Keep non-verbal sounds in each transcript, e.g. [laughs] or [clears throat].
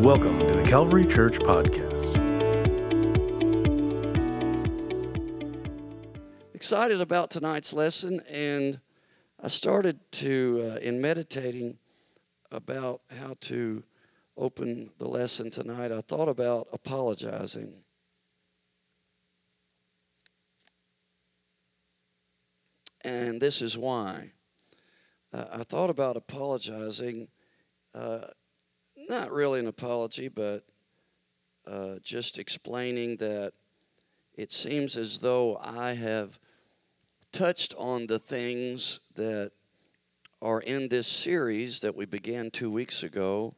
Welcome to the Calvary Church Podcast. Excited about tonight's lesson, and I started to, uh, in meditating about how to open the lesson tonight, I thought about apologizing. And this is why. Uh, I thought about apologizing, uh, not really an apology, but uh, just explaining that it seems as though I have touched on the things that are in this series that we began two weeks ago.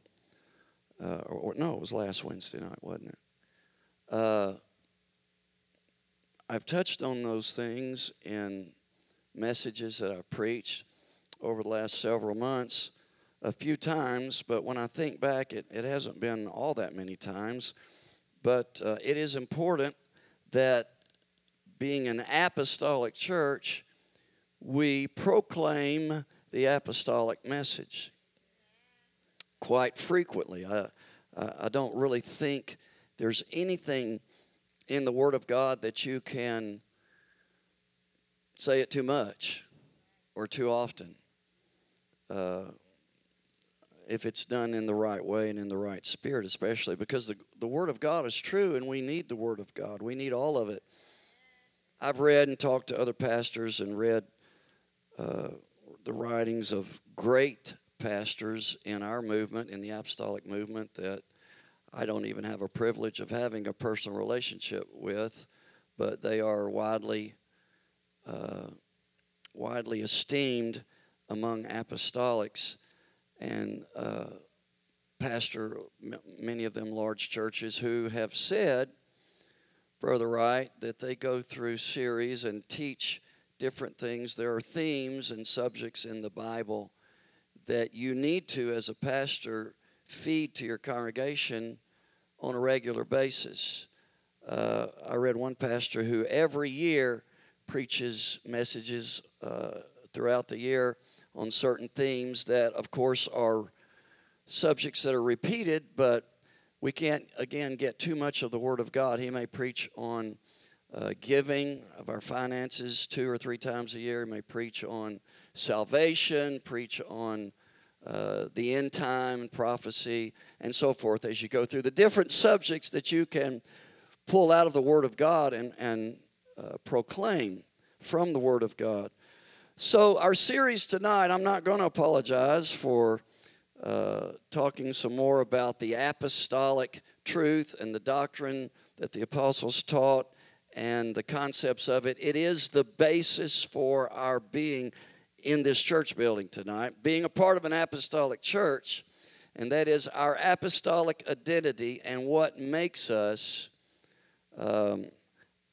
Uh, or, or, no, it was last Wednesday night, wasn't it? Uh, I've touched on those things in messages that I've preached over the last several months a few times, but when I think back, it, it hasn't been all that many times. But uh, it is important that being an apostolic church, we proclaim the apostolic message quite frequently. I, I don't really think there's anything in the Word of God that you can say it too much or too often. Uh, if it's done in the right way and in the right spirit, especially because the, the Word of God is true and we need the Word of God. We need all of it. I've read and talked to other pastors and read uh, the writings of great pastors in our movement, in the apostolic movement, that I don't even have a privilege of having a personal relationship with, but they are widely, uh, widely esteemed among apostolics and uh, pastor many of them large churches who have said Brother Wright, that they go through series and teach different things. There are themes and subjects in the Bible that you need to, as a pastor, feed to your congregation on a regular basis. Uh, I read one pastor who every year preaches messages uh, throughout the year on certain themes that, of course, are subjects that are repeated, but we can't, again, get too much of the Word of God. He may preach on uh, giving of our finances two or three times a year. He may preach on salvation, preach on uh, the end time, and prophecy, and so forth as you go through the different subjects that you can pull out of the Word of God and, and uh, proclaim from the Word of God. So, our series tonight, I'm not going to apologize for uh, talking some more about the apostolic truth and the doctrine that the apostles taught and the concepts of it. It is the basis for our being in this church building tonight, being a part of an apostolic church, and that is our apostolic identity and what makes us um,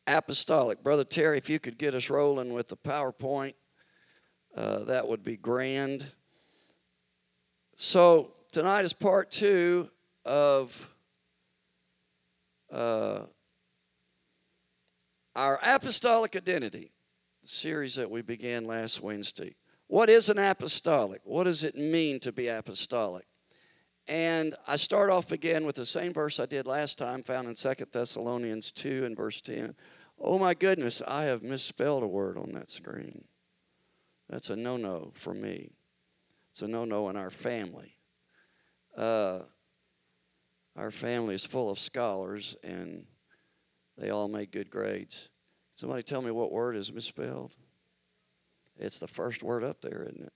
apostolic. Brother Terry, if you could get us rolling with the PowerPoint, uh, that would be grand. So tonight is part two of uh, our apostolic identity, the series that we began last Wednesday. What is an apostolic? What does it mean to be apostolic? And I start off again with the same verse I did last time, found in Second Thessalonians 2 and verse 10. Oh my goodness, I have misspelled a word on that screen. That's a no no for me. It's a no no in our family. Uh, our family is full of scholars and they all make good grades. Somebody tell me what word is misspelled? It's the first word up there, isn't it?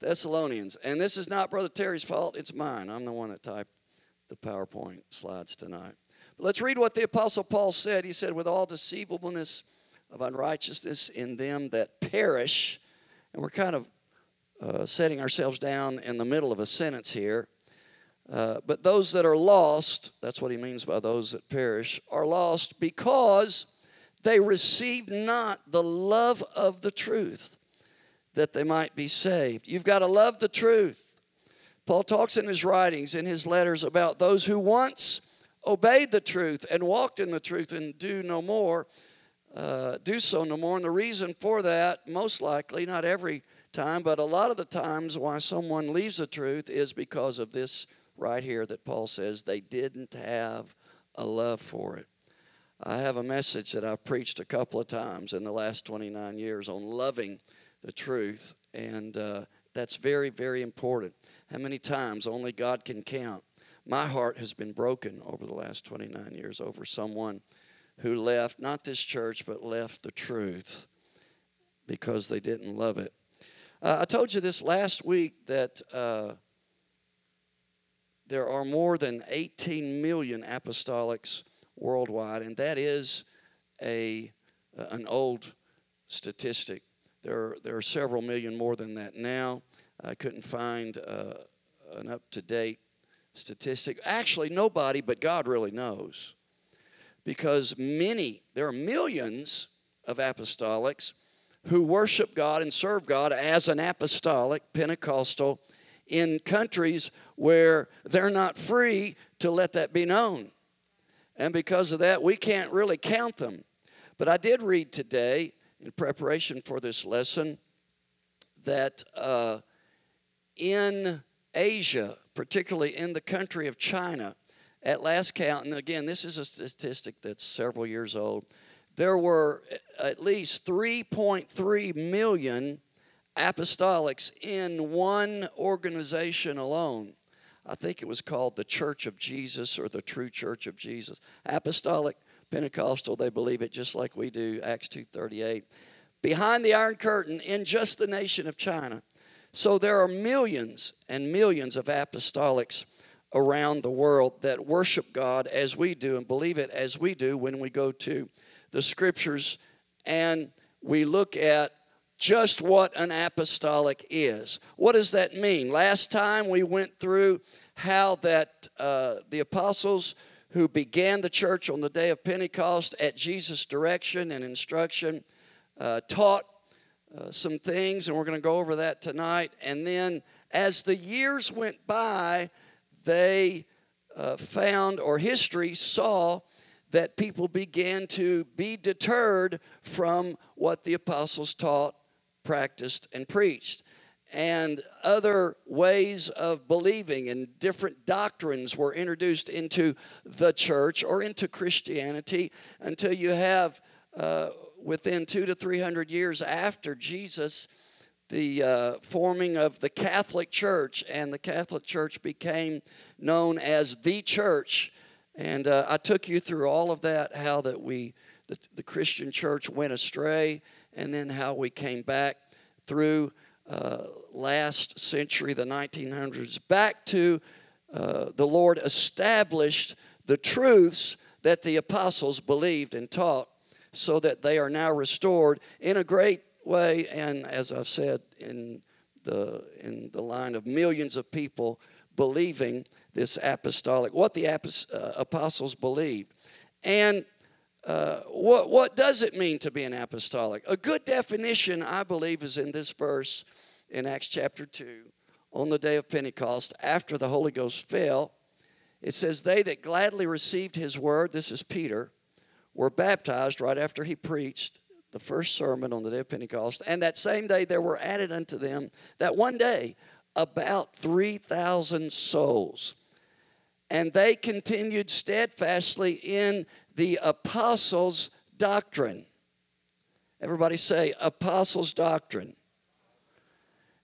Thessalonians. And this is not Brother Terry's fault, it's mine. I'm the one that typed the PowerPoint slides tonight. But let's read what the Apostle Paul said. He said, With all deceivableness of unrighteousness in them that perish, and we're kind of uh, setting ourselves down in the middle of a sentence here. Uh, but those that are lost, that's what he means by those that perish, are lost because they received not the love of the truth that they might be saved. You've got to love the truth. Paul talks in his writings, in his letters, about those who once obeyed the truth and walked in the truth and do no more, uh, do so no more. And the reason for that, most likely, not every time, but a lot of the times why someone leaves the truth is because of this right here that Paul says they didn't have a love for it. I have a message that I've preached a couple of times in the last 29 years on loving the truth, and uh, that's very, very important. How many times only God can count. My heart has been broken over the last 29 years over someone who left, not this church, but left the truth because they didn't love it. Uh, I told you this last week that uh, there are more than 18 million apostolics worldwide, and that is a an old statistic. There are, there are several million more than that now. I couldn't find uh, an up to date statistic. Actually, nobody but God really knows. Because many, there are millions of apostolics who worship God and serve God as an apostolic, Pentecostal, in countries where they're not free to let that be known. And because of that, we can't really count them. But I did read today, in preparation for this lesson, that uh, in Asia, particularly in the country of China, at last count, and again, this is a statistic that's several years old, there were at least 3.3 million apostolics in one organization alone. I think it was called the Church of Jesus or the True Church of Jesus. Apostolic, Pentecostal, they believe it just like we do, Acts 2.38. Behind the Iron Curtain in just the nation of China. So there are millions and millions of apostolics around the world that worship God as we do and believe it as we do when we go to the scriptures and we look at just what an apostolic is. What does that mean? Last time we went through how that uh, the apostles who began the church on the day of Pentecost at Jesus' direction and instruction uh, taught uh, some things, and we're going to go over that tonight. And then as the years went by, they uh, found, or history saw, that people began to be deterred from what the apostles taught, practiced, and preached. And other ways of believing and different doctrines were introduced into the church or into Christianity until you have, uh, within two to three hundred years after Jesus, the uh, forming of the Catholic Church, and the Catholic Church became known as the church. And uh, I took you through all of that, how that we, the, the, Christian church went astray, and then how we came back through uh, last century, the 1900s, back to uh, the Lord established the truths that the apostles believed and taught so that they are now restored in a great way. And as I've said, in the, in the line of millions of people believing this apostolic, what the uh, apostles believed. And uh, what, what does it mean to be an apostolic? A good definition, I believe, is in this verse in Acts chapter 2. On the day of Pentecost, after the Holy Ghost fell, it says, They that gladly received his word, this is Peter, were baptized right after he preached the first sermon on the day of Pentecost. And that same day there were added unto them that one day about 3,000 souls. And they continued steadfastly in the apostles' doctrine. Everybody say, apostles' doctrine.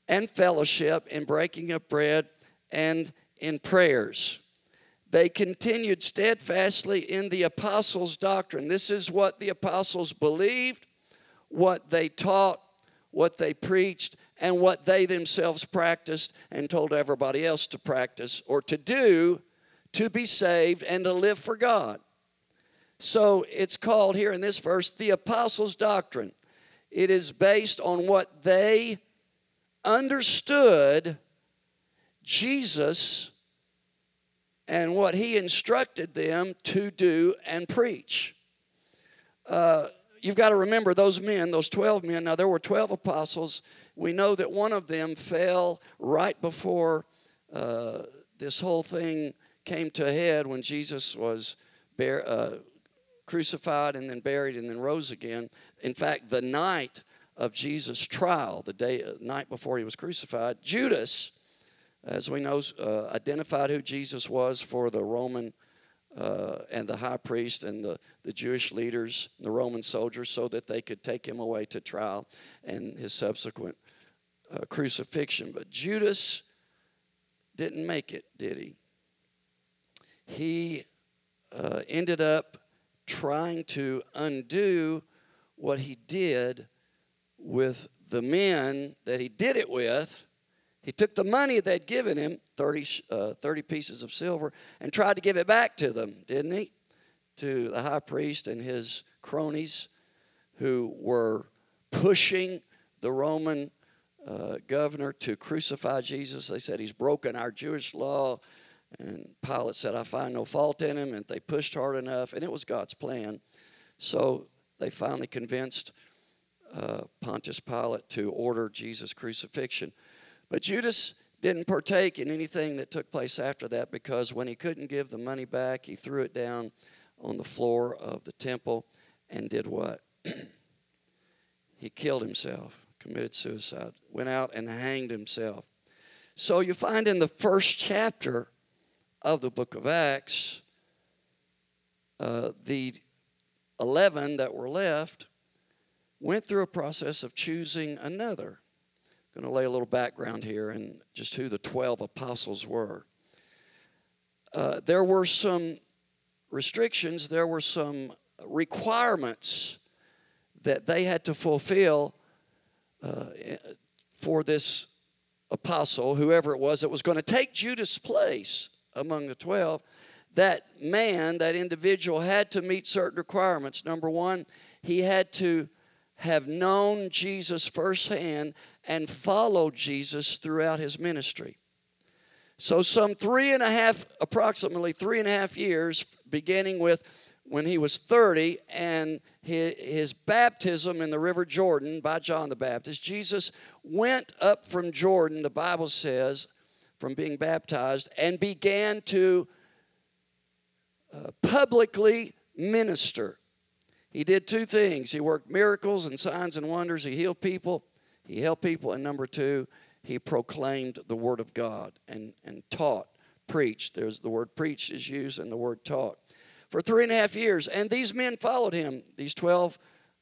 And fellowship, in breaking of bread, and in prayers. They continued steadfastly in the apostles' doctrine. This is what the apostles believed, what they taught, what they preached, and what they themselves practiced and told everybody else to practice or to do to be saved and to live for God. So it's called here in this verse the apostles' doctrine. It is based on what they understood Jesus and what he instructed them to do and preach. Uh, you've got to remember those men, those 12 men. Now, there were 12 apostles. We know that one of them fell right before uh, this whole thing came to a head when Jesus was uh, crucified and then buried and then rose again. In fact, the night of Jesus' trial, the day, uh, night before he was crucified, Judas, as we know, uh, identified who Jesus was for the Roman uh, and the high priest and the, the Jewish leaders, the Roman soldiers, so that they could take him away to trial and his subsequent uh, crucifixion. But Judas didn't make it, did he? He uh, ended up trying to undo what he did with the men that he did it with. He took the money they'd given him, 30, uh, 30 pieces of silver, and tried to give it back to them, didn't he? To the high priest and his cronies who were pushing the Roman uh, governor to crucify Jesus. They said he's broken our Jewish law. And Pilate said, I find no fault in him. And they pushed hard enough, and it was God's plan. So they finally convinced uh, Pontius Pilate to order Jesus' crucifixion. But Judas didn't partake in anything that took place after that because when he couldn't give the money back, he threw it down on the floor of the temple and did what? [clears throat] he killed himself committed suicide, went out and hanged himself. So you find in the first chapter of the book of Acts, uh, the 11 that were left went through a process of choosing another. Going to lay a little background here and just who the 12 apostles were. Uh, there were some restrictions, there were some requirements that they had to fulfill uh, for this apostle, whoever it was, that was going to take Judas' place among the 12, that man, that individual, had to meet certain requirements. Number one, he had to have known Jesus firsthand and followed Jesus throughout his ministry. So, some three and a half, approximately three and a half years, beginning with when he was 30 and his baptism in the river Jordan by John the Baptist, Jesus went up from Jordan, the Bible says, from being baptized, and began to uh, publicly minister. He did two things he worked miracles and signs and wonders, he healed people, he helped people, and number two, he proclaimed the Word of God and, and taught, preached. There's the word preached is used and the word taught for three and a half years. And these men followed him, these 12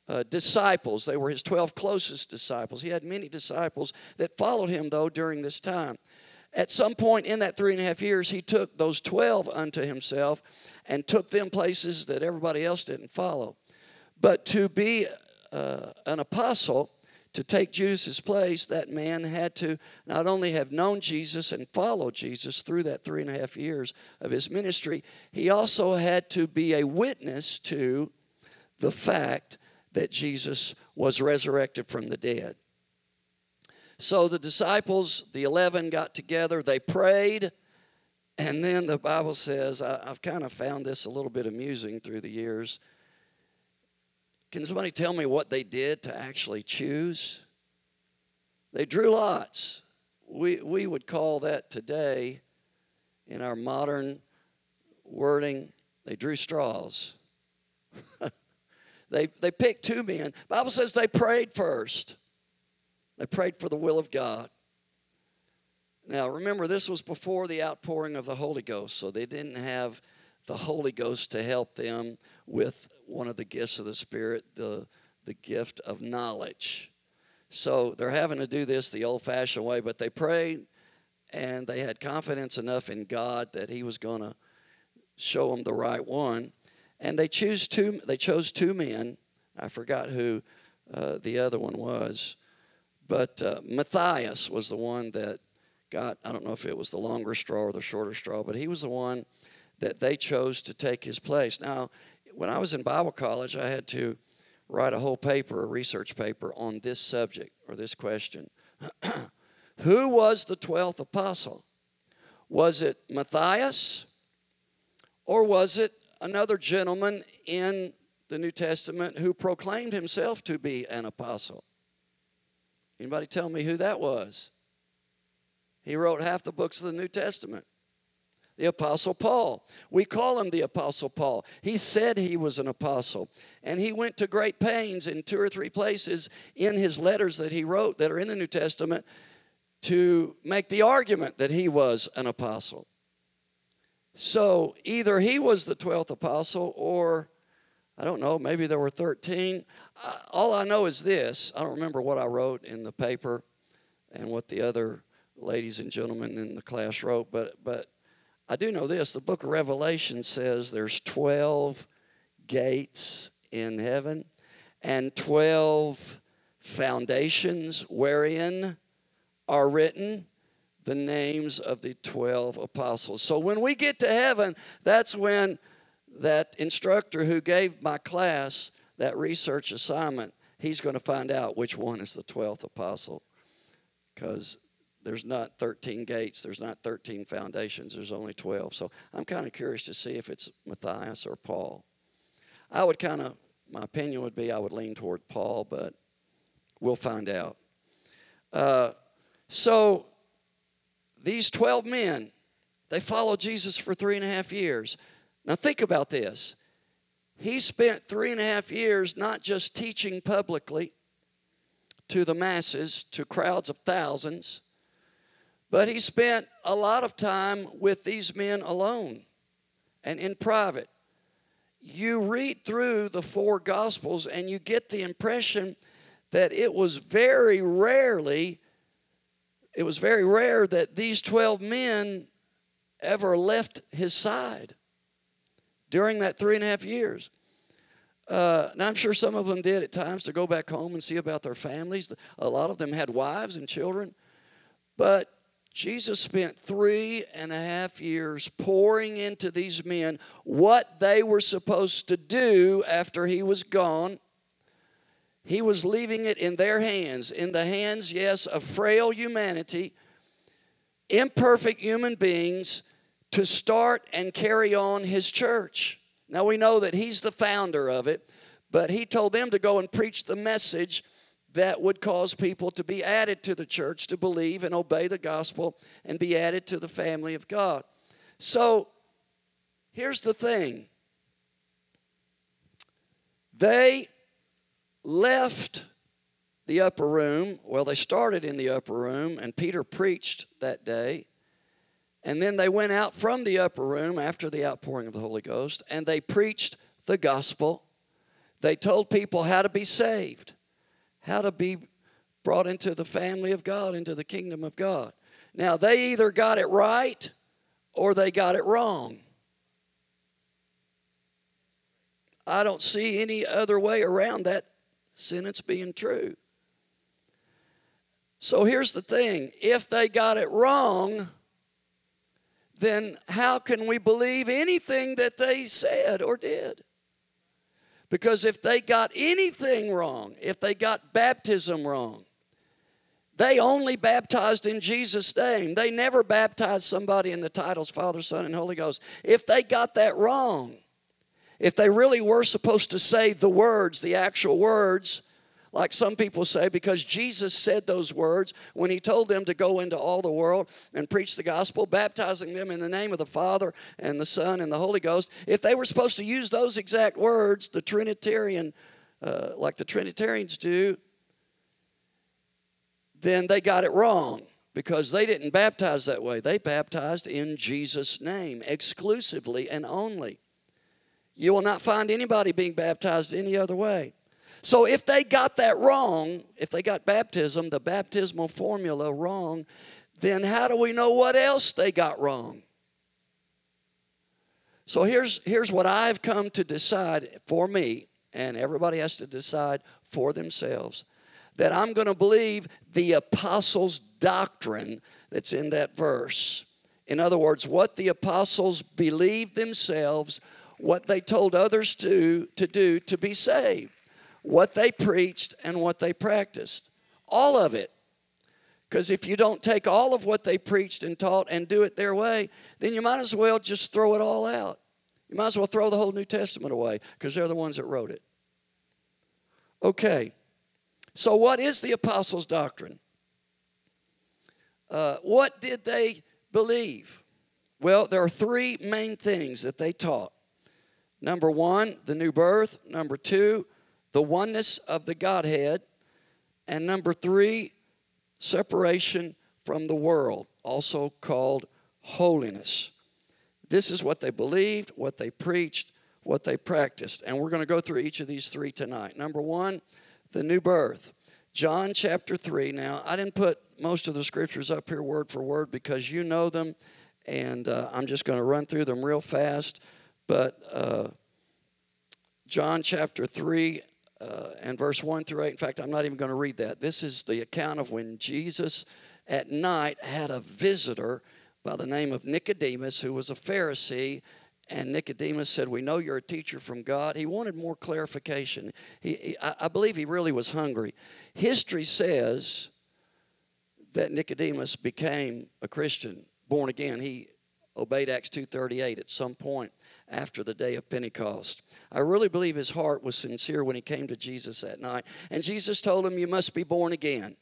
uh, disciples. They were his 12 closest disciples. He had many disciples that followed him, though, during this time. At some point in that three and a half years, he took those 12 unto himself and took them places that everybody else didn't follow. But to be uh, an apostle, to take Judas's place, that man had to not only have known Jesus and followed Jesus through that three and a half years of his ministry, he also had to be a witness to the fact that Jesus was resurrected from the dead. So the disciples, the 11, got together, they prayed, and then the Bible says, I, have kind of found this a little bit amusing through the years. Can somebody tell me what they did to actually choose? They drew lots. We, we would call that today, in our modern wording, they drew straws. [laughs] they, they picked two men. Bible says they prayed first. They prayed for the will of God. Now, remember, this was before the outpouring of the Holy Ghost, so they didn't have the Holy Ghost to help them with one of the gifts of the Spirit, the, the gift of knowledge. So they're having to do this the old fashioned way, but they prayed and they had confidence enough in God that He was going to show them the right one. And they choose two. They chose two men. I forgot who uh, the other one was, but uh, Matthias was the one that got. I don't know if it was the longer straw or the shorter straw, but he was the one that they chose to take his place. Now, when I was in Bible college, I had to write a whole paper, a research paper on this subject or this question. [clears throat] Who was the 12th apostle? Was it Matthias or was it another gentleman in the New Testament who proclaimed himself to be an apostle? Anybody tell me who that was? He wrote half the books of the New Testament. The Apostle Paul. We call him the Apostle Paul. He said he was an apostle. And he went to great pains in two or three places in his letters that he wrote that are in the New Testament to make the argument that he was an apostle. So either he was the 12th apostle or I don't know, maybe there were 13. Uh, all I know is this I don't remember what I wrote in the paper and what the other ladies and gentlemen in the class wrote, but, but I do know this the book of Revelation says there's 12 gates in heaven and 12 foundations wherein are written the names of the 12 apostles. So when we get to heaven, that's when that instructor who gave my class that research assignment, he's going to find out which one is the 12th apostle. Because there's not 13 gates, there's not 13 foundations, there's only 12. So I'm kind of curious to see if it's Matthias or Paul. I would kind of, my opinion would be I would lean toward Paul, but we'll find out. Uh, so these 12 men, they followed Jesus for three and a half years. Now think about this. He spent three and a half years not just teaching publicly to the masses, to crowds of thousands, but he spent a lot of time with these men alone and in private. You read through the four Gospels and you get the impression that it was very rarely, it was very rare that these 12 men ever left his side during that three and a half years. Uh, now, I'm sure some of them did at times to go back home and see about their families. A lot of them had wives and children. But Jesus spent three and a half years pouring into these men what they were supposed to do after he was gone. He was leaving it in their hands, in the hands, yes, of frail humanity, imperfect human beings, to start and carry on his church. Now we know that he's the founder of it, but he told them to go and preach the message that would cause people to be added to the church, to believe and obey the gospel, and be added to the family of God. So here's the thing they left the upper room. Well, they started in the upper room, and Peter preached that day. And then they went out from the upper room after the outpouring of the Holy Ghost, and they preached the gospel. They told people how to be saved how to be brought into the family of God, into the kingdom of God. Now, they either got it right or they got it wrong. I don't see any other way around that sentence being true. So here's the thing if they got it wrong, then how can we believe anything that they said or did? Because if they got anything wrong, if they got baptism wrong, they only baptized in Jesus' name. They never baptized somebody in the titles Father, Son, and Holy Ghost. If they got that wrong, if they really were supposed to say the words, the actual words, like some people say, because Jesus said those words when he told them to go into all the world and preach the gospel, baptizing them in the name of the Father and the Son and the Holy Ghost. If they were supposed to use those exact words, the Trinitarian, uh, like the Trinitarians do, then they got it wrong because they didn't baptize that way. They baptized in Jesus' name exclusively and only. You will not find anybody being baptized any other way. So if they got that wrong, if they got baptism, the baptismal formula wrong, then how do we know what else they got wrong? So here's, here's what I've come to decide for me, and everybody has to decide for themselves that I'm going to believe the apostles' doctrine that's in that verse. In other words, what the apostles believed themselves, what they told others to, to do to be saved what they preached and what they practiced. All of it. Because if you don't take all of what they preached and taught and do it their way, then you might as well just throw it all out. You might as well throw the whole New Testament away because they're the ones that wrote it. Okay, so what is the apostles' doctrine? Uh, what did they believe? Well, there are three main things that they taught. Number one, the new birth. Number two, the oneness of the Godhead. And number three, separation from the world, also called holiness. This is what they believed, what they preached, what they practiced. And we're going to go through each of these three tonight. Number one, the new birth. John chapter 3. Now, I didn't put most of the scriptures up here word for word because you know them, and uh, I'm just going to run through them real fast. But uh, John chapter 3 uh, and verse 1 through 8, in fact, I'm not even going to read that. This is the account of when Jesus at night had a visitor by the name of Nicodemus, who was a Pharisee. And Nicodemus said, We know you're a teacher from God. He wanted more clarification. He, he, I believe he really was hungry. History says that Nicodemus became a Christian, born again. He obeyed Acts 2:38 at some point after the day of Pentecost. I really believe his heart was sincere when he came to Jesus that night. And Jesus told him, You must be born again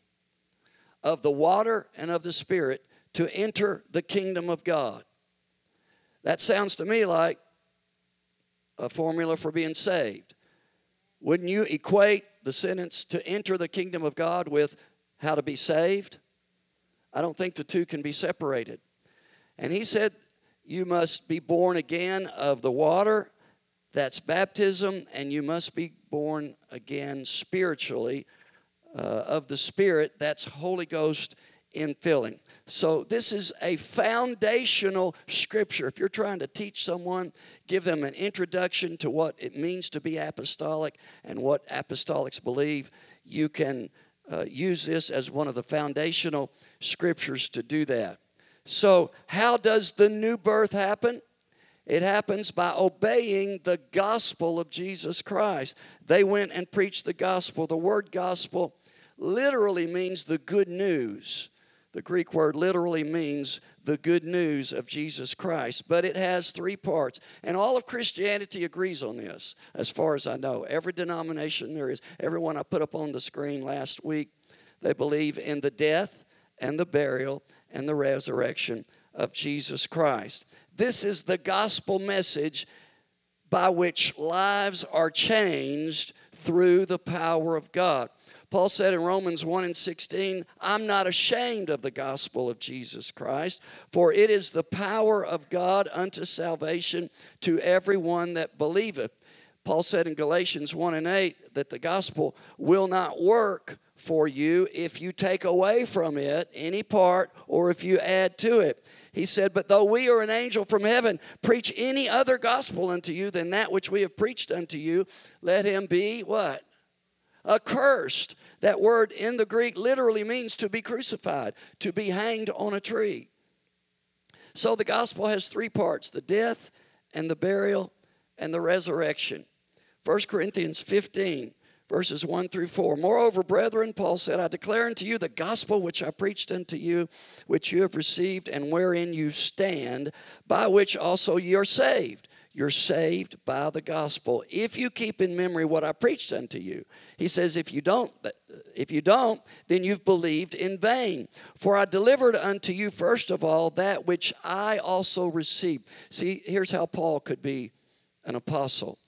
of the water and of the Spirit to enter the kingdom of God. That sounds to me like a formula for being saved. Wouldn't you equate the sentence to enter the kingdom of God with how to be saved? I don't think the two can be separated. And he said, You must be born again of the water, that's baptism, and you must be born again spiritually uh, of the Spirit, that's Holy Ghost infilling. So, this is a foundational scripture. If you're trying to teach someone, give them an introduction to what it means to be apostolic and what apostolics believe, you can uh, use this as one of the foundational scriptures to do that. So, how does the new birth happen? It happens by obeying the gospel of Jesus Christ. They went and preached the gospel. The word gospel literally means the good news. The Greek word literally means the good news of Jesus Christ, but it has three parts. And all of Christianity agrees on this, as far as I know. Every denomination there is, everyone I put up on the screen last week, they believe in the death and the burial and the resurrection of Jesus Christ. This is the gospel message by which lives are changed through the power of God. Paul said in Romans 1 and 16, I'm not ashamed of the gospel of Jesus Christ, for it is the power of God unto salvation to everyone that believeth. Paul said in Galatians 1 and 8 that the gospel will not work for you if you take away from it any part or if you add to it. He said, But though we or an angel from heaven preach any other gospel unto you than that which we have preached unto you, let him be what? Accursed. That word in the Greek literally means to be crucified, to be hanged on a tree. So the gospel has three parts the death and the burial and the resurrection. 1 Corinthians 15, verses 1 through 4. Moreover, brethren, Paul said, I declare unto you the gospel which I preached unto you, which you have received, and wherein you stand, by which also ye are saved you're saved by the gospel if you keep in memory what I preached unto you. He says, if you don't, if you don't, then you've believed in vain. For I delivered unto you first of all that which I also received. See, here's how Paul could be an apostle.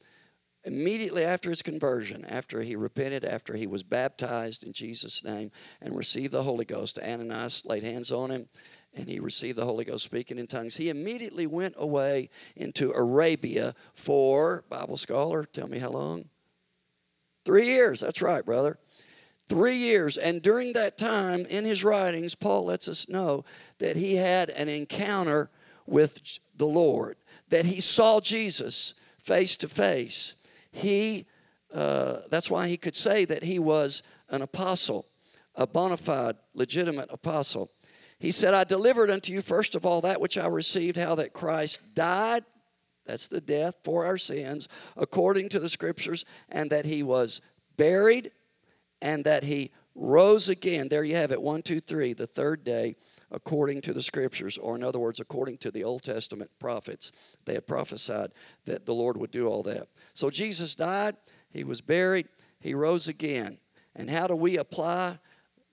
Immediately after his conversion, after he repented, after he was baptized in Jesus' name and received the Holy Ghost, Ananias laid hands on him and he received the Holy Ghost speaking in tongues. He immediately went away into Arabia for, Bible scholar, tell me how long? Three years. That's right, brother. Three years. And during that time, in his writings, Paul lets us know that he had an encounter with the Lord, that he saw Jesus face to face. He, uh, that's why he could say that he was an apostle, a bona fide, legitimate apostle. He said, I delivered unto you first of all that which I received, how that Christ died, that's the death for our sins, according to the scriptures, and that he was buried, and that he rose again. There you have it, one, two, three, the third day, according to the scriptures, or in other words, according to the Old Testament prophets. They had prophesied that the Lord would do all that. So Jesus died, he was buried, he rose again. And how do we apply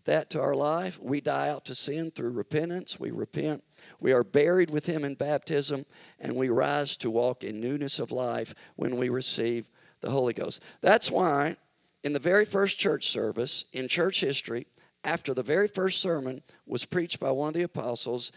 that to our life. We die out to sin through repentance. We repent We are buried with him in baptism, and we rise to walk in newness of life when we receive the Holy Ghost. That's why, in the very first church service in church history, after the very first sermon was preached by one of the apostles,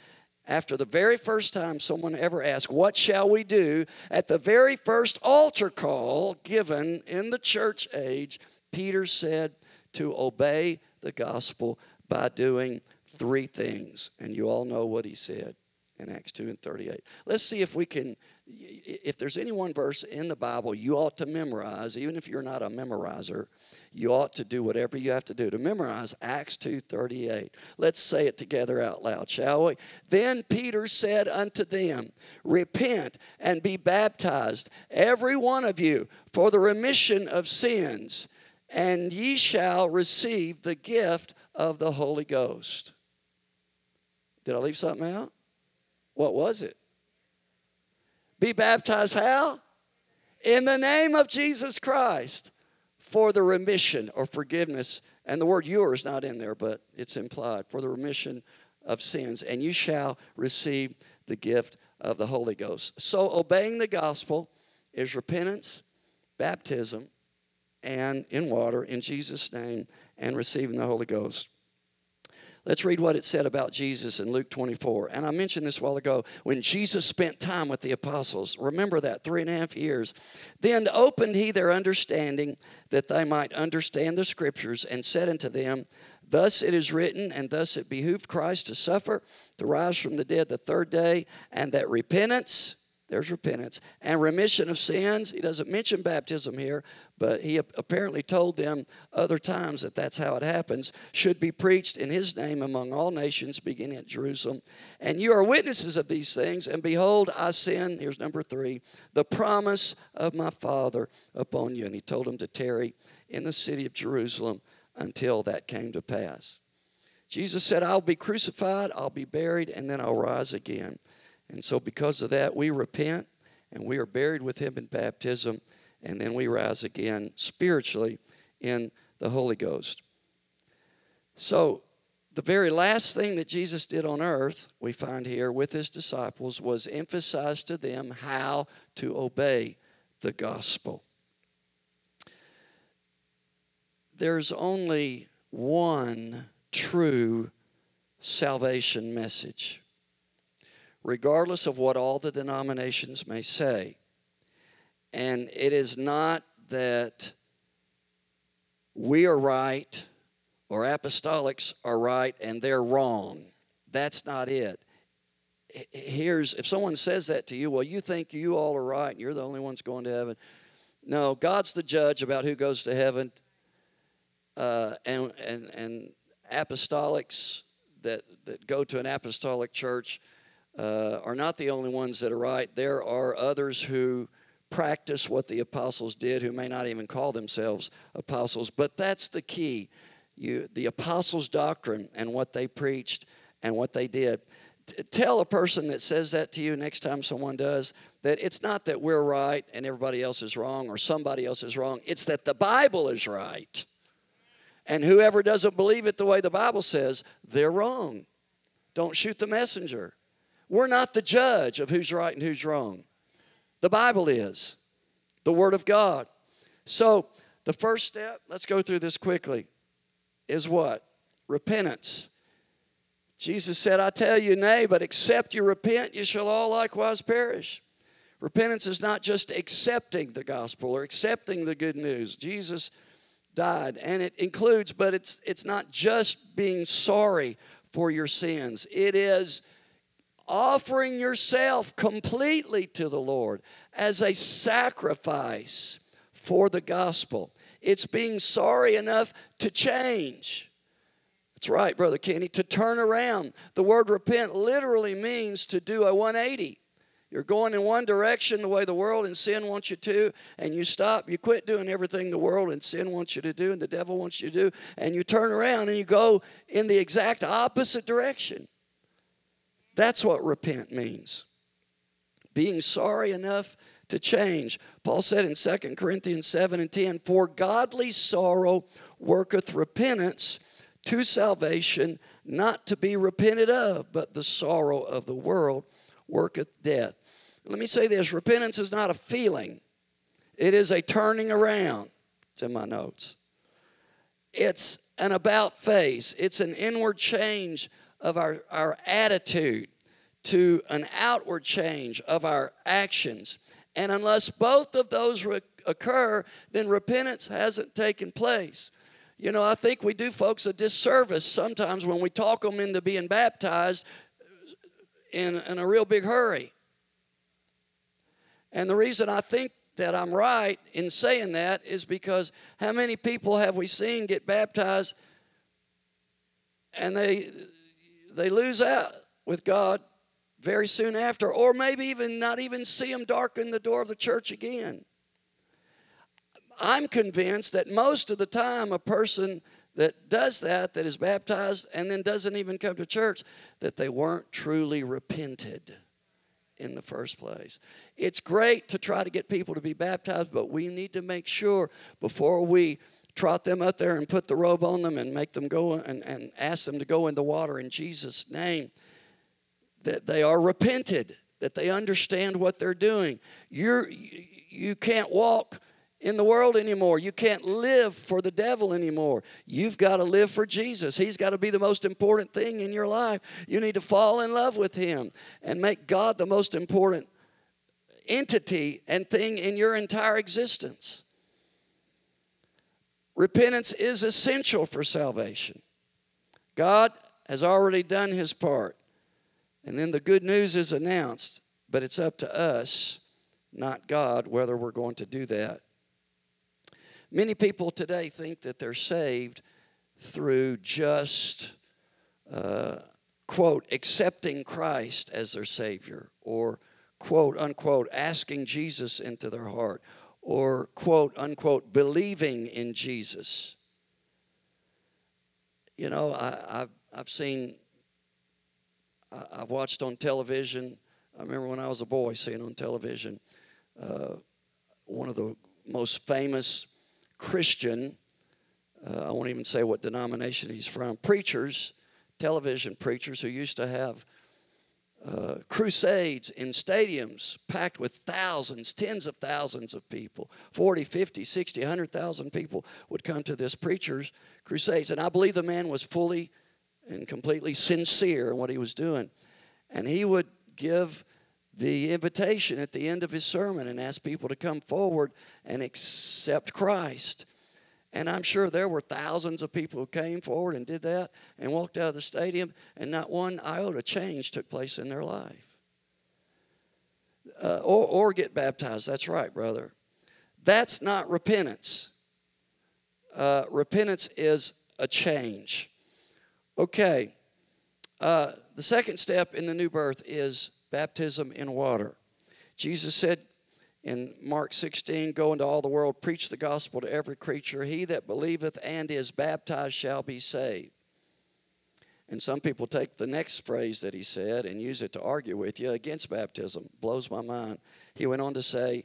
after the very first time someone ever asked, What shall we do? At the very first altar call given in the church age, Peter said to obey the gospel by doing three things. And you all know what he said in Acts 2 and 38. Let's see if we can, if there's any one verse in the Bible you ought to memorize, even if you're not a memorizer you ought to do whatever you have to do to memorize Acts 2:38. Let's say it together out loud, shall we? Then Peter said unto them, Repent and be baptized, every one of you, for the remission of sins, and ye shall receive the gift of the Holy Ghost. Did I leave something out? What was it? Be baptized how? In the name of Jesus Christ for the remission or forgiveness. And the word you is not in there, but it's implied for the remission of sins. And you shall receive the gift of the Holy Ghost. So, obeying the gospel is repentance, baptism, and in water in Jesus' name, and receiving the Holy Ghost. Let's read what it said about Jesus in Luke 24. And I mentioned this a while ago when Jesus spent time with the apostles. Remember that, three and a half years. Then opened he their understanding that they might understand the scriptures and said unto them, Thus it is written, and thus it behooved Christ to suffer, to rise from the dead the third day, and that repentance there's repentance. And remission of sins. He doesn't mention baptism here, but he apparently told them other times that that's how it happens. Should be preached in his name among all nations, beginning at Jerusalem. And you are witnesses of these things. And behold, I send, here's number three, the promise of my Father upon you. And he told them to tarry in the city of Jerusalem until that came to pass. Jesus said, I'll be crucified, I'll be buried, and then I'll rise again. And so, because of that, we repent and we are buried with Him in baptism, and then we rise again spiritually in the Holy Ghost. So, the very last thing that Jesus did on earth, we find here with His disciples, was emphasize to them how to obey the gospel. There's only one true salvation message regardless of what all the denominations may say. And it is not that we are right or apostolics are right and they're wrong. That's not it. Here's if someone says that to you, well, you think you all are right and you're the only ones going to heaven. No, God's the judge about who goes to heaven. Uh, and, and, and apostolics that, that go to an apostolic church uh, are not the only ones that are right. There are others who practice what the apostles did who may not even call themselves apostles. But that's the key. You, the apostles' doctrine and what they preached and what they did. T- tell a person that says that to you next time someone does that it's not that we're right and everybody else is wrong or somebody else is wrong. It's that the Bible is right. And whoever doesn't believe it the way the Bible says, they're wrong. Don't shoot the messenger. We're not the judge of who's right and who's wrong. The Bible is, the Word of God. So, the first step, let's go through this quickly, is what? Repentance. Jesus said, I tell you, nay, but except you repent, you shall all likewise perish. Repentance is not just accepting the gospel or accepting the good news. Jesus died, and it includes, but it's, it's not just being sorry for your sins, it is offering yourself completely to the Lord as a sacrifice for the gospel. It's being sorry enough to change. That's right, Brother Kenny, to turn around. The word repent literally means to do a 180. You're going in one direction the way the world and sin wants you to, and you stop, you quit doing everything the world and sin wants you to do and the devil wants you to do, and you turn around and you go in the exact opposite direction. That's what repent means. Being sorry enough to change. Paul said in 2 Corinthians 7 and 10, For godly sorrow worketh repentance to salvation, not to be repented of, but the sorrow of the world worketh death. Let me say this repentance is not a feeling, it is a turning around. It's in my notes. It's an about face, it's an inward change of our, our attitude to an outward change of our actions. And unless both of those re- occur, then repentance hasn't taken place. You know, I think we do folks a disservice sometimes when we talk them into being baptized in, in a real big hurry. And the reason I think that I'm right in saying that is because how many people have we seen get baptized and they they lose out with God very soon after, or maybe even not even see them darken the door of the church again. I'm convinced that most of the time, a person that does that, that is baptized and then doesn't even come to church, that they weren't truly repented in the first place. It's great to try to get people to be baptized, but we need to make sure before we trot them up there and put the robe on them and make them go and, and ask them to go in the water in Jesus' name that they are repented, that they understand what they're doing. You're, you can't walk in the world anymore. You can't live for the devil anymore. You've got to live for Jesus. He's got to be the most important thing in your life. You need to fall in love with Him and make God the most important entity and thing in your entire existence. Repentance is essential for salvation. God has already done His part. And then the good news is announced, but it's up to us, not God, whether we're going to do that. Many people today think that they're saved through just, uh, quote, accepting Christ as their Savior, or, quote, unquote, asking Jesus into their heart, or, quote, unquote, believing in Jesus. You know, I, have I've seen I've watched on television. I remember when I was a boy seeing on television uh, one of the most famous Christian, uh, I won't even say what denomination he's from, preachers, television preachers who used to have uh, crusades in stadiums packed with thousands, tens of thousands of people 40, 50, 60, 100,000 people would come to this preacher's crusades. And I believe the man was fully and completely sincere in what he was doing. And he would give the invitation at the end of his sermon and ask people to come forward and accept Christ. And I'm sure there were thousands of people who came forward and did that and walked out of the stadium, and not one iota change took place in their life. Uh, or, or get baptized. That's right, brother. That's not repentance. Uh, repentance is a change. Okay, uh, the second step in the new birth is baptism in water. Jesus said in Mark 16, Go into all the world, preach the gospel to every creature. He that believeth and is baptized shall be saved. And some people take the next phrase that he said and use it to argue with you against baptism. Blows my mind. He went on to say,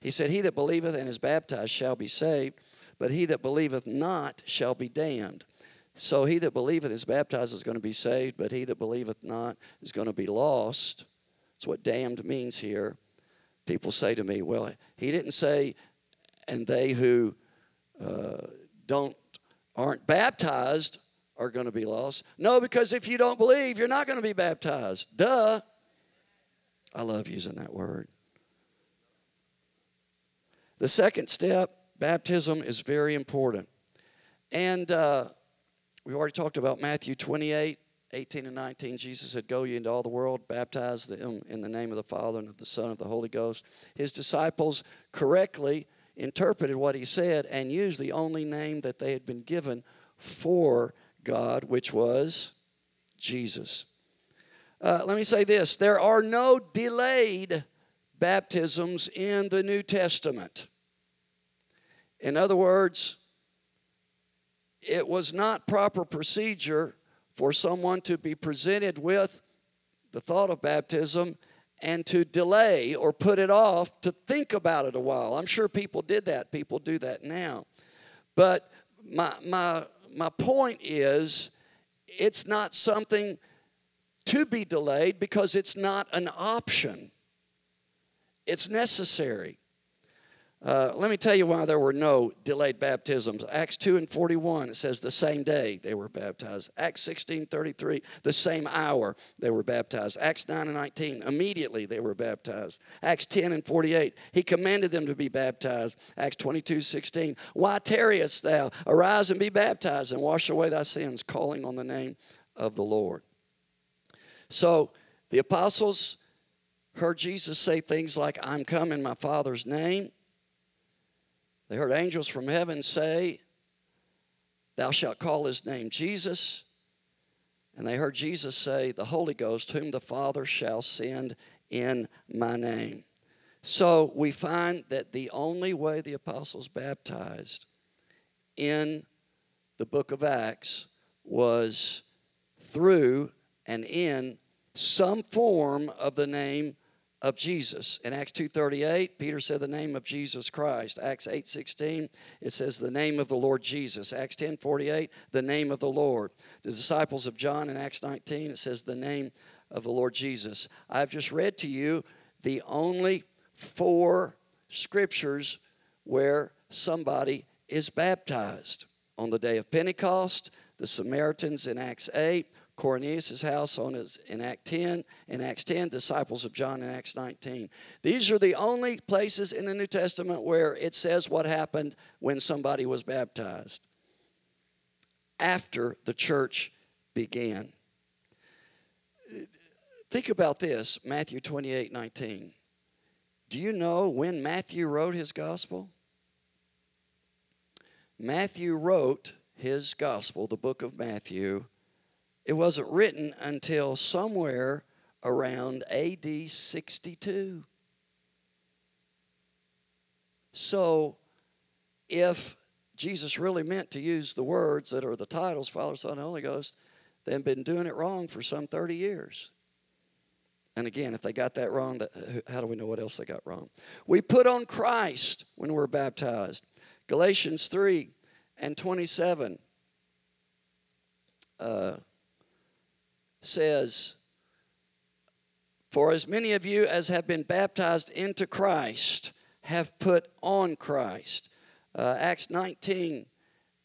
He said, He that believeth and is baptized shall be saved, but he that believeth not shall be damned. So he that believeth is baptized is going to be saved, but he that believeth not is going to be lost. That's what damned means here. People say to me, well, he didn't say, and they who uh, don't aren't baptized are going to be lost. No, because if you don't believe, you're not going to be baptized. Duh. I love using that word. The second step, baptism, is very important. And uh, we already talked about Matthew 28, 18 and 19. Jesus said, Go ye into all the world, baptize them in the name of the Father and of the Son and of the Holy Ghost. His disciples correctly interpreted what he said and used the only name that they had been given for God, which was Jesus. Uh, let me say this there are no delayed baptisms in the New Testament. In other words, it was not proper procedure for someone to be presented with the thought of baptism and to delay or put it off to think about it a while. I'm sure people did that. People do that now. But my, my, my point is it's not something to be delayed because it's not an option, it's necessary. Uh, let me tell you why there were no delayed baptisms. Acts 2 and 41, it says the same day they were baptized. Acts 16, 33, the same hour they were baptized. Acts 9 and 19, immediately they were baptized. Acts 10 and 48, he commanded them to be baptized. Acts 22, 16, why tarriest thou? Arise and be baptized and wash away thy sins, calling on the name of the Lord. So the apostles heard Jesus say things like, I'm come in my Father's name. They heard angels from heaven say, Thou shalt call his name Jesus. And they heard Jesus say, The Holy Ghost, whom the Father shall send in my name. So we find that the only way the apostles baptized in the book of Acts was through and in some form of the name of Jesus. In Acts 2:38, Peter said the name of Jesus Christ. Acts 8:16, it says the name of the Lord Jesus. Acts 10:48, the name of the Lord. The disciples of John in Acts 19, it says the name of the Lord Jesus. I've just read to you the only four scriptures where somebody is baptized. On the day of Pentecost, the Samaritans in Acts 8, Cornelius' house on his, in Act 10, in Acts 10, disciples of John in Acts 19. These are the only places in the New Testament where it says what happened when somebody was baptized after the church began. Think about this Matthew 28 19. Do you know when Matthew wrote his gospel? Matthew wrote his gospel, the book of Matthew, it wasn't written until somewhere around AD 62. So, if Jesus really meant to use the words that are the titles, Father, Son, and Holy Ghost, they've been doing it wrong for some 30 years. And again, if they got that wrong, how do we know what else they got wrong? We put on Christ when we're baptized. Galatians 3 and 27. Uh, says, For as many of you as have been baptized into Christ have put on Christ. Uh, Acts 19,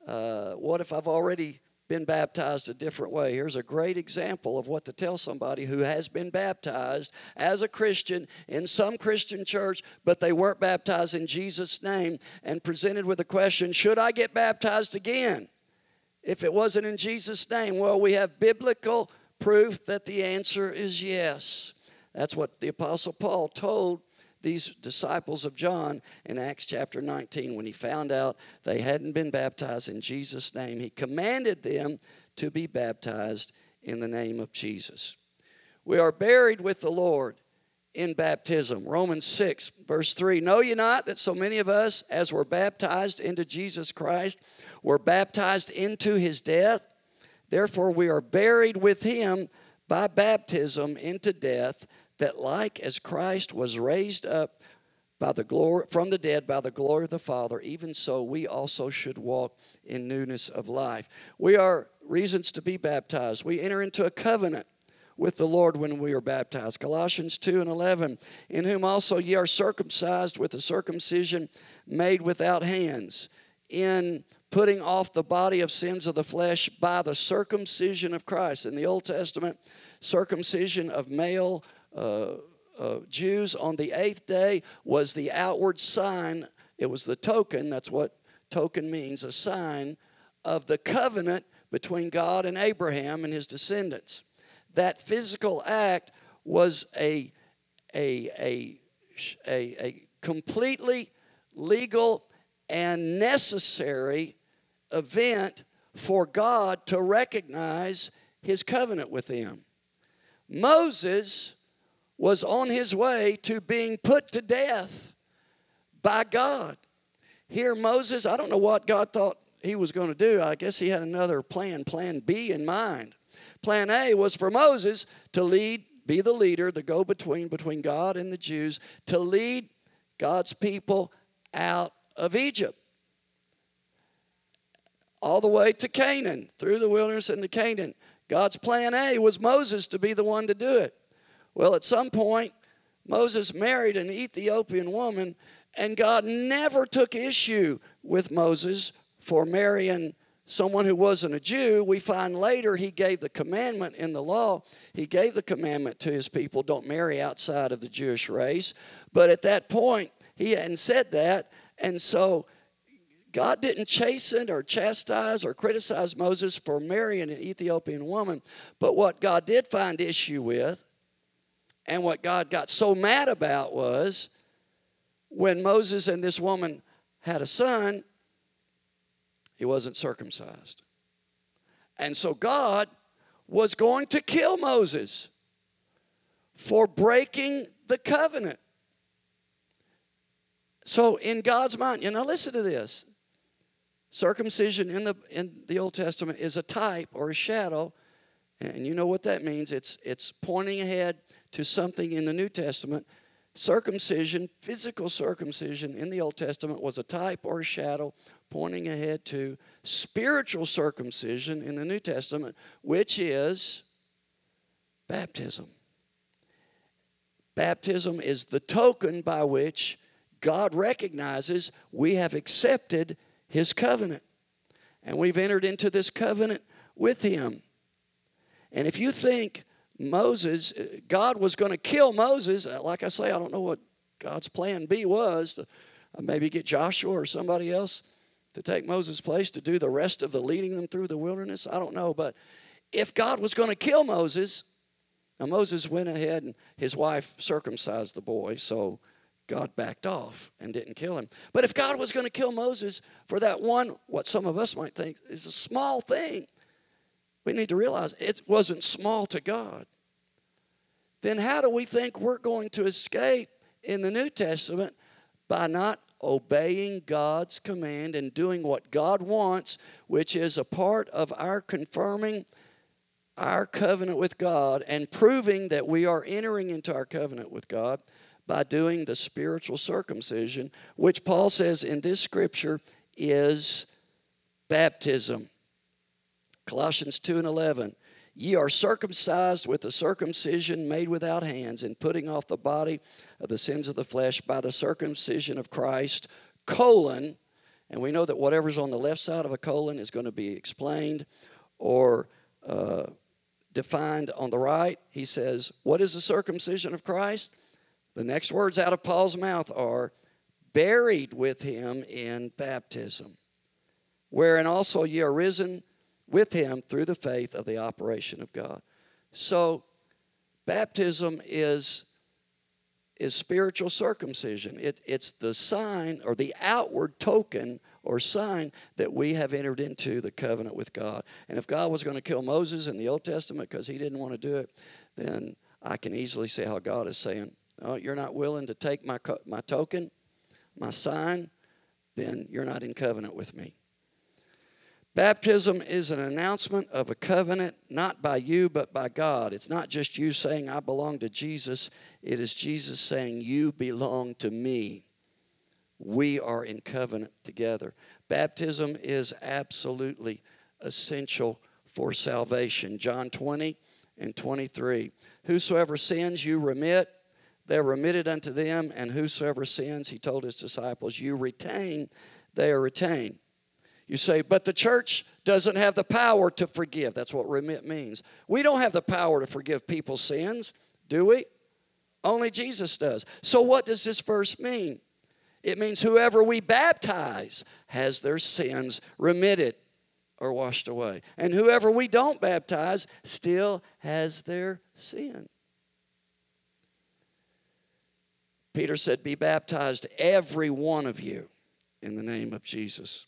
uh, what if I've already been baptized a different way? Here's a great example of what to tell somebody who has been baptized as a Christian in some Christian church, but they weren't baptized in Jesus' name, and presented with the question Should I get baptized again? If it wasn't in Jesus' name, well, we have biblical proof that the answer is yes. That's what the Apostle Paul told these disciples of John in Acts chapter 19 when he found out they hadn't been baptized in Jesus' name. He commanded them to be baptized in the name of Jesus. We are buried with the Lord in baptism. Romans 6, verse 3 Know ye not that so many of us, as were baptized into Jesus Christ, were baptized into his death? Therefore, we are buried with him by baptism into death, that like as Christ was raised up by the glory from the dead by the glory of the Father, even so we also should walk in newness of life. We are reasons to be baptized. We enter into a covenant with the Lord when we are baptized. Colossians 2 and 11, in whom also ye are circumcised with a circumcision made without hands, in putting off the body of sins of the flesh by the circumcision of Christ. In the Old Testament, circumcision of male uh, uh, Jews on the eighth day was the outward sign, it was the token, that's what token means, a sign of the covenant between God and Abraham and his descendants. That physical act was a, a, a, a, a completely legal and necessary event for God to recognize his covenant with them. Moses was on his way to being put to death by God. Here, Moses, I don't know what God thought he was going to do. I guess he had another plan, plan B in mind. Plan A was for Moses to lead, be the leader, the go between between God and the Jews, to lead God's people out of Egypt all the way to Canaan, through the wilderness into Canaan. God's plan A was Moses to be the one to do it. Well, at some point, Moses married an Ethiopian woman, and God never took issue with Moses for marrying someone who wasn't a Jew. We find later he gave the commandment in the law. He gave the commandment to his people don't marry outside of the Jewish race. But at that point, he hadn't said that. And so God didn't chasten or chastise or criticize Moses for marrying an Ethiopian woman. But what God did find issue with, and what God got so mad about was when Moses and this woman had a son, he wasn't circumcised. And so God was going to kill Moses for breaking the covenant. So, in God's mind, you know, listen to this. Circumcision in the, in the Old Testament is a type or a shadow, and you know what that means. It's, it's pointing ahead to something in the New Testament. Circumcision, physical circumcision in the Old Testament, was a type or a shadow pointing ahead to spiritual circumcision in the New Testament, which is baptism. Baptism is the token by which God recognizes we have accepted His covenant. And we've entered into this covenant with Him. And if you think Moses, uh, God was going to kill Moses, uh, like I say, I don't know what God's plan B was to uh, maybe get Joshua or somebody else to take Moses' place to do the rest of the leading them through the wilderness. I don't know. But if God was going to kill Moses, now Moses went ahead and his wife circumcised the boy, so God backed off and didn't kill him. But if God was going to kill Moses for that one, what some of us might think is a small thing, we need to realize it wasn't small to God. Then how do we think we're going to escape in the New Testament by not obeying God's command and doing what God wants, which is a part of our confirming our covenant with God and proving that we are entering into our covenant with God by doing the spiritual circumcision, which Paul says in this scripture is baptism. Colossians 2 and 11. Ye are circumcised with the circumcision made without hands, in putting off the body of the sins of the flesh by the circumcision of Christ, colon, and we know that whatever's on the left side of a colon is going to be explained or uh, defined on the right. He says, What is the circumcision of Christ? The next words out of Paul's mouth are, Buried with him in baptism, wherein also ye are risen with him through the faith of the operation of God. So, baptism is, is spiritual circumcision. It, it's the sign or the outward token or sign that we have entered into the covenant with God. And if God was going to kill Moses in the Old Testament because he didn't want to do it, then I can easily see how God is saying, Oh, you're not willing to take my, my token, my sign, then you're not in covenant with me. Baptism is an announcement of a covenant not by you but by God. It's not just you saying, I belong to Jesus, it is Jesus saying, You belong to me. We are in covenant together. Baptism is absolutely essential for salvation. John 20 and 23. Whosoever sins you remit, they're remitted unto them, and whosoever sins, he told his disciples, you retain, they are retained. You say, but the church doesn't have the power to forgive. That's what remit means. We don't have the power to forgive people's sins, do we? Only Jesus does. So, what does this verse mean? It means whoever we baptize has their sins remitted or washed away. And whoever we don't baptize still has their sin. Peter said, Be baptized, every one of you, in the name of Jesus.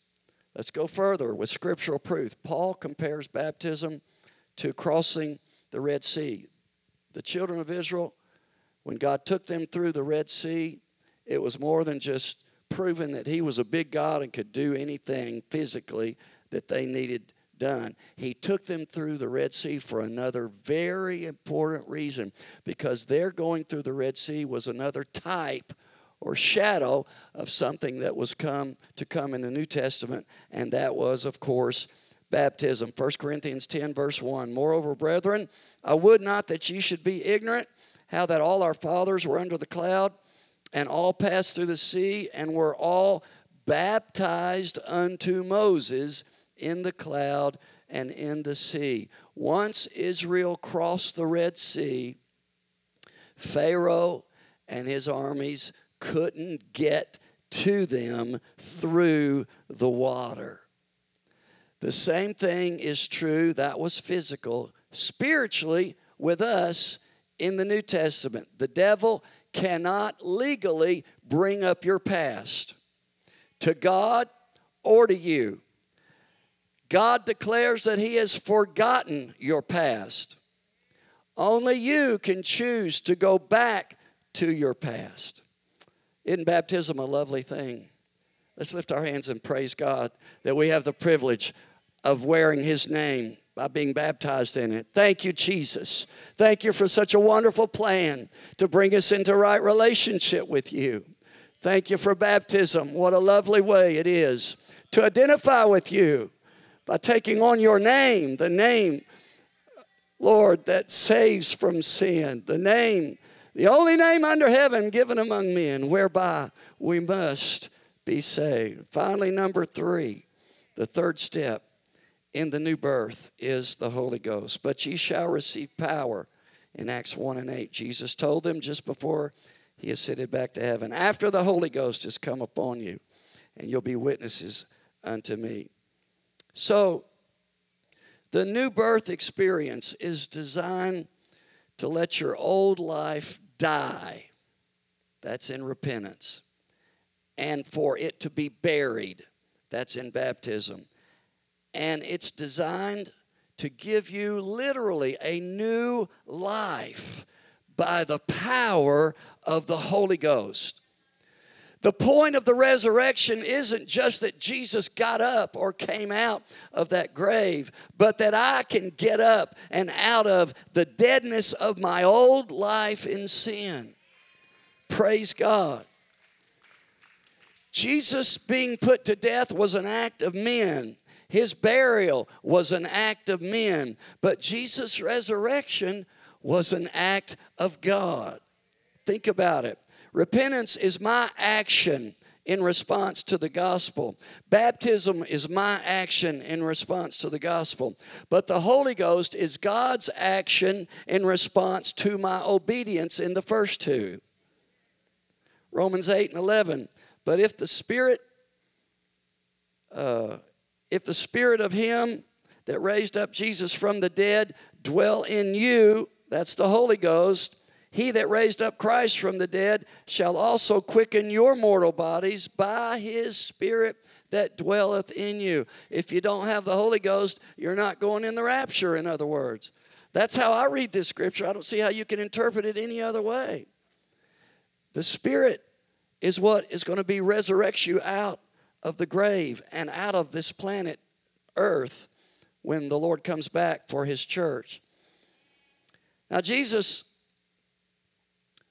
Let's go further with scriptural proof. Paul compares baptism to crossing the Red Sea. The children of Israel, when God took them through the Red Sea, it was more than just proving that He was a big God and could do anything physically that they needed done. He took them through the Red Sea for another very important reason because their going through the Red Sea was another type or shadow of something that was come to come in the New Testament, and that was, of course, baptism. 1 Corinthians 10, verse 1. Moreover, brethren, I would not that ye should be ignorant how that all our fathers were under the cloud and all passed through the sea and were all baptized unto Moses in the cloud and in the sea. Once Israel crossed the Red Sea, Pharaoh and his armies couldn't get to them through the water. The same thing is true, that was physical, spiritually with us in the New Testament. The devil cannot legally bring up your past to God or to you. God declares that He has forgotten your past. Only you can choose to go back to your past. Isn't baptism a lovely thing? Let's lift our hands and praise God that we have the privilege of wearing His name by being baptized in it. Thank you, Jesus. Thank you for such a wonderful plan to bring us into right relationship with you. Thank you for baptism. What a lovely way it is to identify with you by taking on your name, the name, Lord, that saves from sin, the name, the only name under heaven given among men whereby we must be saved. Finally, number three, the third step in the new birth is the Holy Ghost. But ye shall receive power. In Acts 1 and 8, Jesus told them just before he ascended back to heaven, After the Holy Ghost has come upon you, and you'll be witnesses unto me. So, the new birth experience is designed to let your old life die. That's in repentance. And for it to be buried. That's in baptism and it's designed to give you literally a new life by the power of the Holy Ghost. The point of the resurrection isn't just that Jesus got up or came out of that grave, but that I can get up and out of the deadness of my old life in sin. Praise God. Jesus being put to death was an act of men. His burial was an act of men, but Jesus' resurrection was an act of God. Think about it. Repentance is my action in response to the gospel. Baptism is my action in response to the gospel. But the Holy Ghost is God's action in response to my obedience in the first two. Romans 8 and 11. But if the Spirit, uh, if the spirit of him that raised up Jesus from the dead dwell in you, that's the Holy Ghost, he that raised up Christ from the dead shall also quicken your mortal bodies by his spirit that dwelleth in you. If you don't have the Holy Ghost, you're not going in the rapture, in other words. That's how I read this scripture. I don't see how you can interpret it any other way. The Spirit is what is going to be resurrect you out of the grave and out of this planet earth when the Lord comes back for his church. Now, Jesus,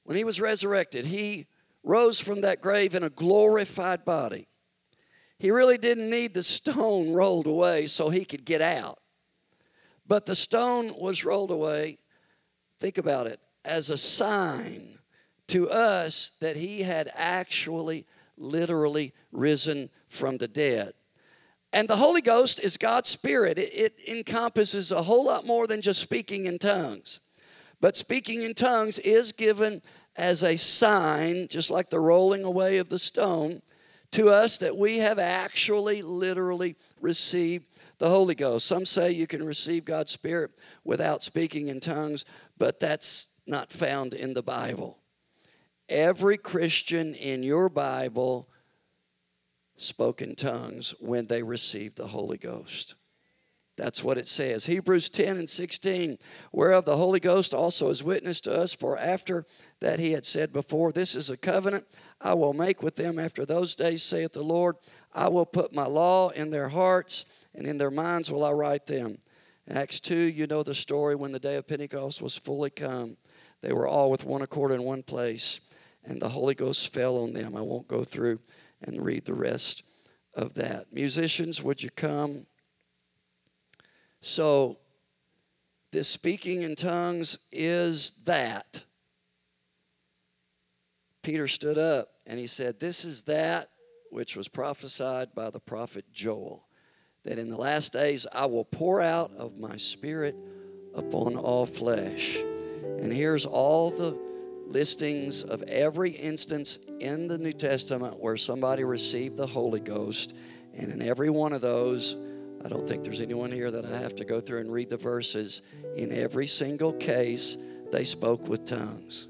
when he was resurrected, he rose from that grave in a glorified body. He really didn't need the stone [laughs] rolled away so he could get out. But the stone was rolled away, think about it, as a sign to us that he had actually, literally risen from the dead. And the Holy Ghost is God's Spirit. It, it, encompasses a whole lot more than just speaking in tongues. But speaking in tongues is given as a sign, just like the rolling away of the stone, to us that we have actually, literally received the Holy Ghost. Some say you can receive God's Spirit without speaking in tongues, but that's not found in the Bible. Every Christian in your Bible spoke in tongues when they received the Holy Ghost. That's what it says. Hebrews 10 and 16, whereof the Holy Ghost also is witness to us, for after that he had said before, This is a covenant I will make with them after those days, saith the Lord. I will put my law in their hearts, and in their minds will I write them. Acts 2, you know the story when the day of Pentecost was fully come. They were all with one accord in one place, and the Holy Ghost fell on them. I won't go through and read the rest of that. Musicians, would you come? So, this speaking in tongues is that. Peter stood up and he said, This is that which was prophesied by the prophet Joel, that in the last days I will pour out of my spirit upon all flesh. And here's all the listings of every instance in the New Testament where somebody received the Holy Ghost. And in every one of those, I don't think there's anyone here that I have to go through and read the verses. In every single case, they spoke with tongues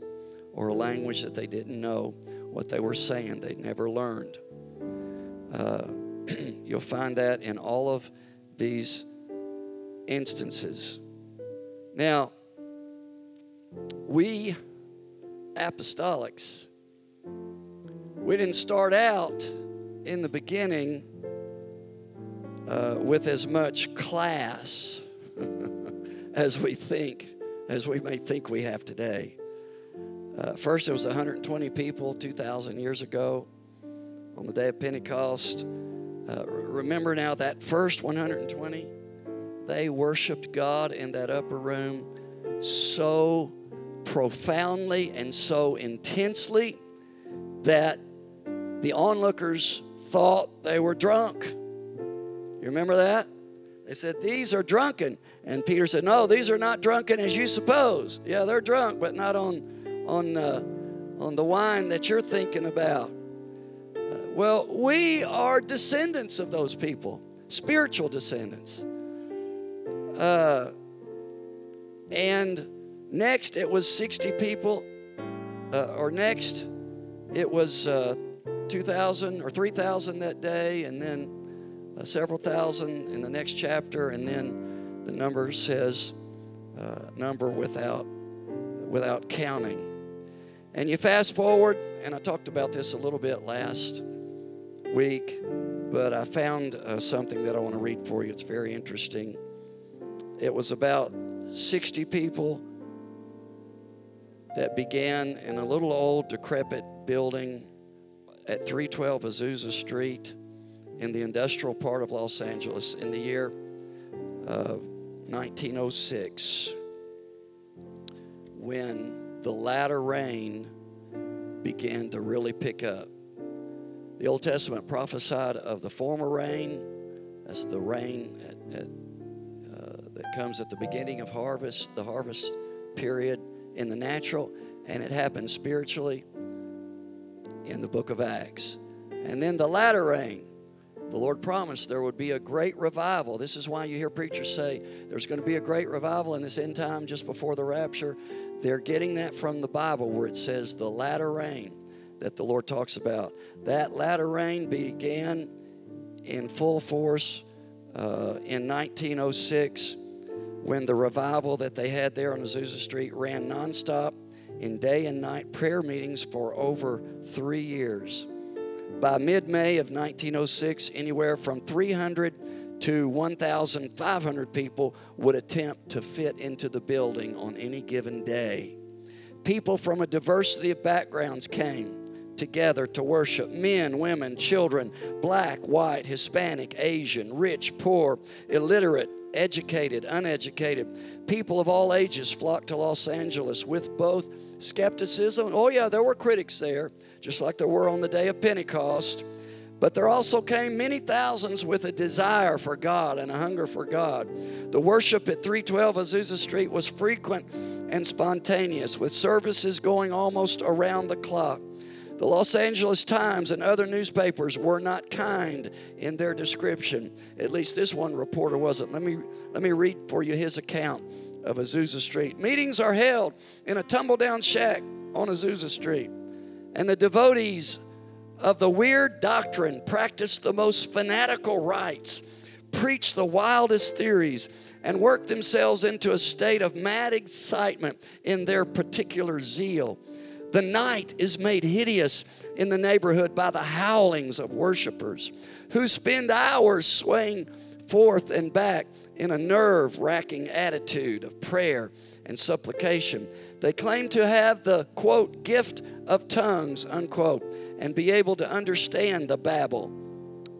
or a language that they didn't know what they were saying, they'd never learned. Uh, [clears throat] you'll find that in all of these instances. Now, we apostolics, we didn't start out in the beginning uh, with as much class [laughs] as we think, as we may think we have today. Uh, first, it was 120 people 2,000 years ago on the day of Pentecost. Uh, remember now that first 120, they worshiped God in that upper room so profoundly and so intensely that the onlookers thought they were drunk. You remember that? They said, These are drunken. And Peter said, No, these are not drunken as you suppose. Yeah, they're drunk, but not on, on, uh, on the wine that you're thinking about. Uh, well, we are descendants of those people, spiritual descendants. Uh, and next, it was 60 people. Uh, or next, it was uh, 2,000 or 3,000 that day, and then uh, several thousand in the next chapter, and then the number says uh, number without without counting. And you fast forward, and I talked about this a little bit last week, but I found uh, something that I want to read for you. It's very interesting. It was about 60 people that began in a little old, decrepit building at 312 Azusa Street in the industrial part of Los Angeles in the year of 1906 when the latter rain began to really pick up. The Old Testament prophesied of the former rain, that's the rain at, at uh, that comes at the beginning of harvest, the harvest period in the natural, and it happened spiritually in the book of Acts. And then the latter rain. The Lord promised there would be a great revival. This is why you hear preachers say there's going to be a great revival in this end time just before the rapture. They're getting that from the Bible where it says the latter rain that the Lord talks about. That latter rain began in full force uh, in 1906 when the revival that they had there on Azusa Street ran nonstop in day and night prayer meetings for over three years. By mid May of 1906, anywhere from 300 to 1,500 people would attempt to fit into the building on any given day. People from a diversity of backgrounds came together to worship men, women, children, black, white, Hispanic, Asian, rich, poor, illiterate, educated, uneducated. People of all ages flocked to Los Angeles with both skepticism. Oh, yeah, there were critics there, just like there were on the day of Pentecost. But there also came many thousands with a desire for God and a hunger for God. The worship at 312 Azusa Street was frequent and spontaneous, with services going almost around the clock. The Los Angeles Times and other newspapers were not kind in their description. At least this one reporter wasn't. Let me, let me read for you his account of Azusa Street. Meetings are held in a tumble down shack on Azusa Street, and the devotees of the weird doctrine practice the most fanatical rites, preach the wildest theories, and work themselves into a state of mad excitement in their particular zeal. The night is made hideous in the neighborhood by the howlings of worshipers who spend hours swaying forth and back in a nerve wracking attitude of prayer and supplication. They claim to have the quote gift of tongues unquote and be able to understand the babble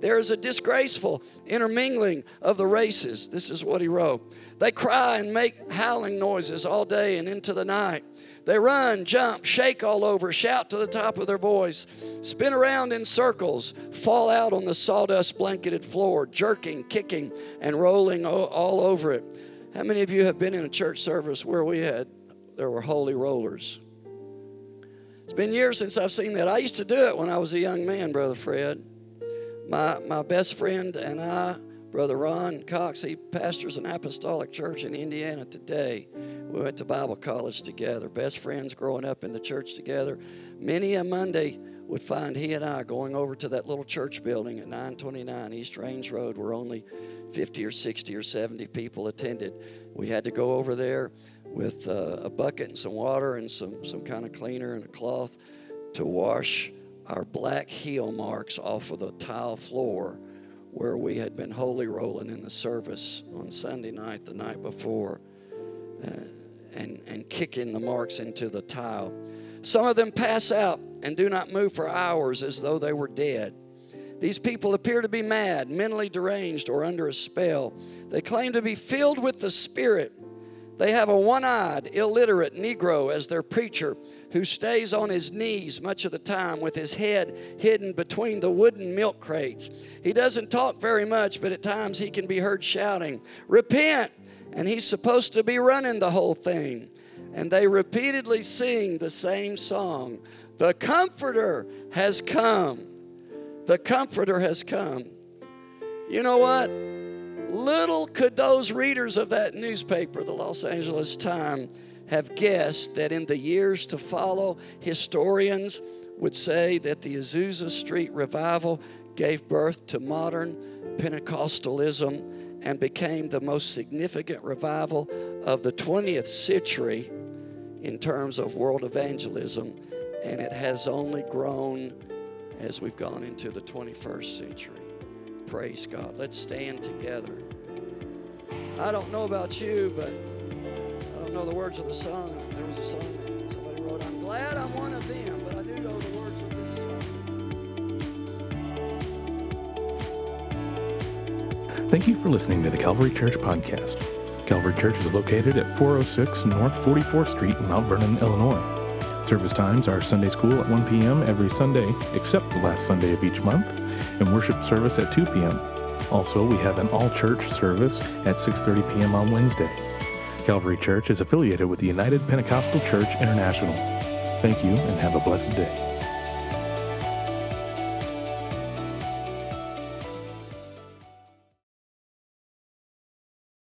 There is a disgraceful intermingling of the races. This is what he wrote. They cry and make howling noises all day and into the night. They run, jump, shake all over, shout to the top of their voice, spin around in circles, fall out on the sawdust blanketed floor, jerking, kicking, and rolling all over it. How many of you have been in a church service where we had there were holy rollers? It's been years since I've seen that. I used to do it when I was a young man, Brother Fred. My my best friend and I, Brother Ron Cox, he pastors an apostolic church in Indiana today. We went to Bible college together, best friends growing up in the church together. Many a Monday would find he and I going over to that little church building at 929 East Range Road where only 50 or 60 or 70 people attended. We had to go over there with uh, a bucket and some water and some, some kind of cleaner and a cloth to wash our black heel marks off of the tile floor where we had been holy rolling in the service on Sunday night the night before. Uh, and, and kicking the marks into the tile. Some of them pass out and do not move for hours as though they were dead. These people appear to be mad, mentally deranged, or under a spell. They claim to be filled with the Spirit. They have a one eyed, illiterate Negro as their preacher who stays on his knees much of the time with his head hidden between the wooden milk crates. He doesn't talk very much, but at times he can be heard shouting, Repent! and he's supposed to be running the whole thing. And they repeatedly sing the same song The Comforter has come. The Comforter has come. You know what? Little could those readers of that newspaper, the Los Angeles Times, have guessed that in the years to follow, historians would say that the Azusa Street revival gave birth to modern Pentecostalism and became the most significant revival of the 20th century in terms of world evangelism, and it has only grown as we've gone into the 21st century. Praise God. Let's stand together. I don't know about you, but I don't know the words of the song. There was a song somebody wrote, I'm glad I'm one of them, but I do know the words of this song. Thank you for listening to the Calvary Church podcast. Calvary Church is located at 406 North 44th Street in Mount Vernon, Illinois. Service times are Sunday school at 1 p.m. every Sunday, except the last Sunday of each month, and worship service at 2 p.m. Also, we have an all-church service at 6:30 p.m. on Wednesday. Calvary Church is affiliated with the United Pentecostal Church International. Thank you and have a blessed day.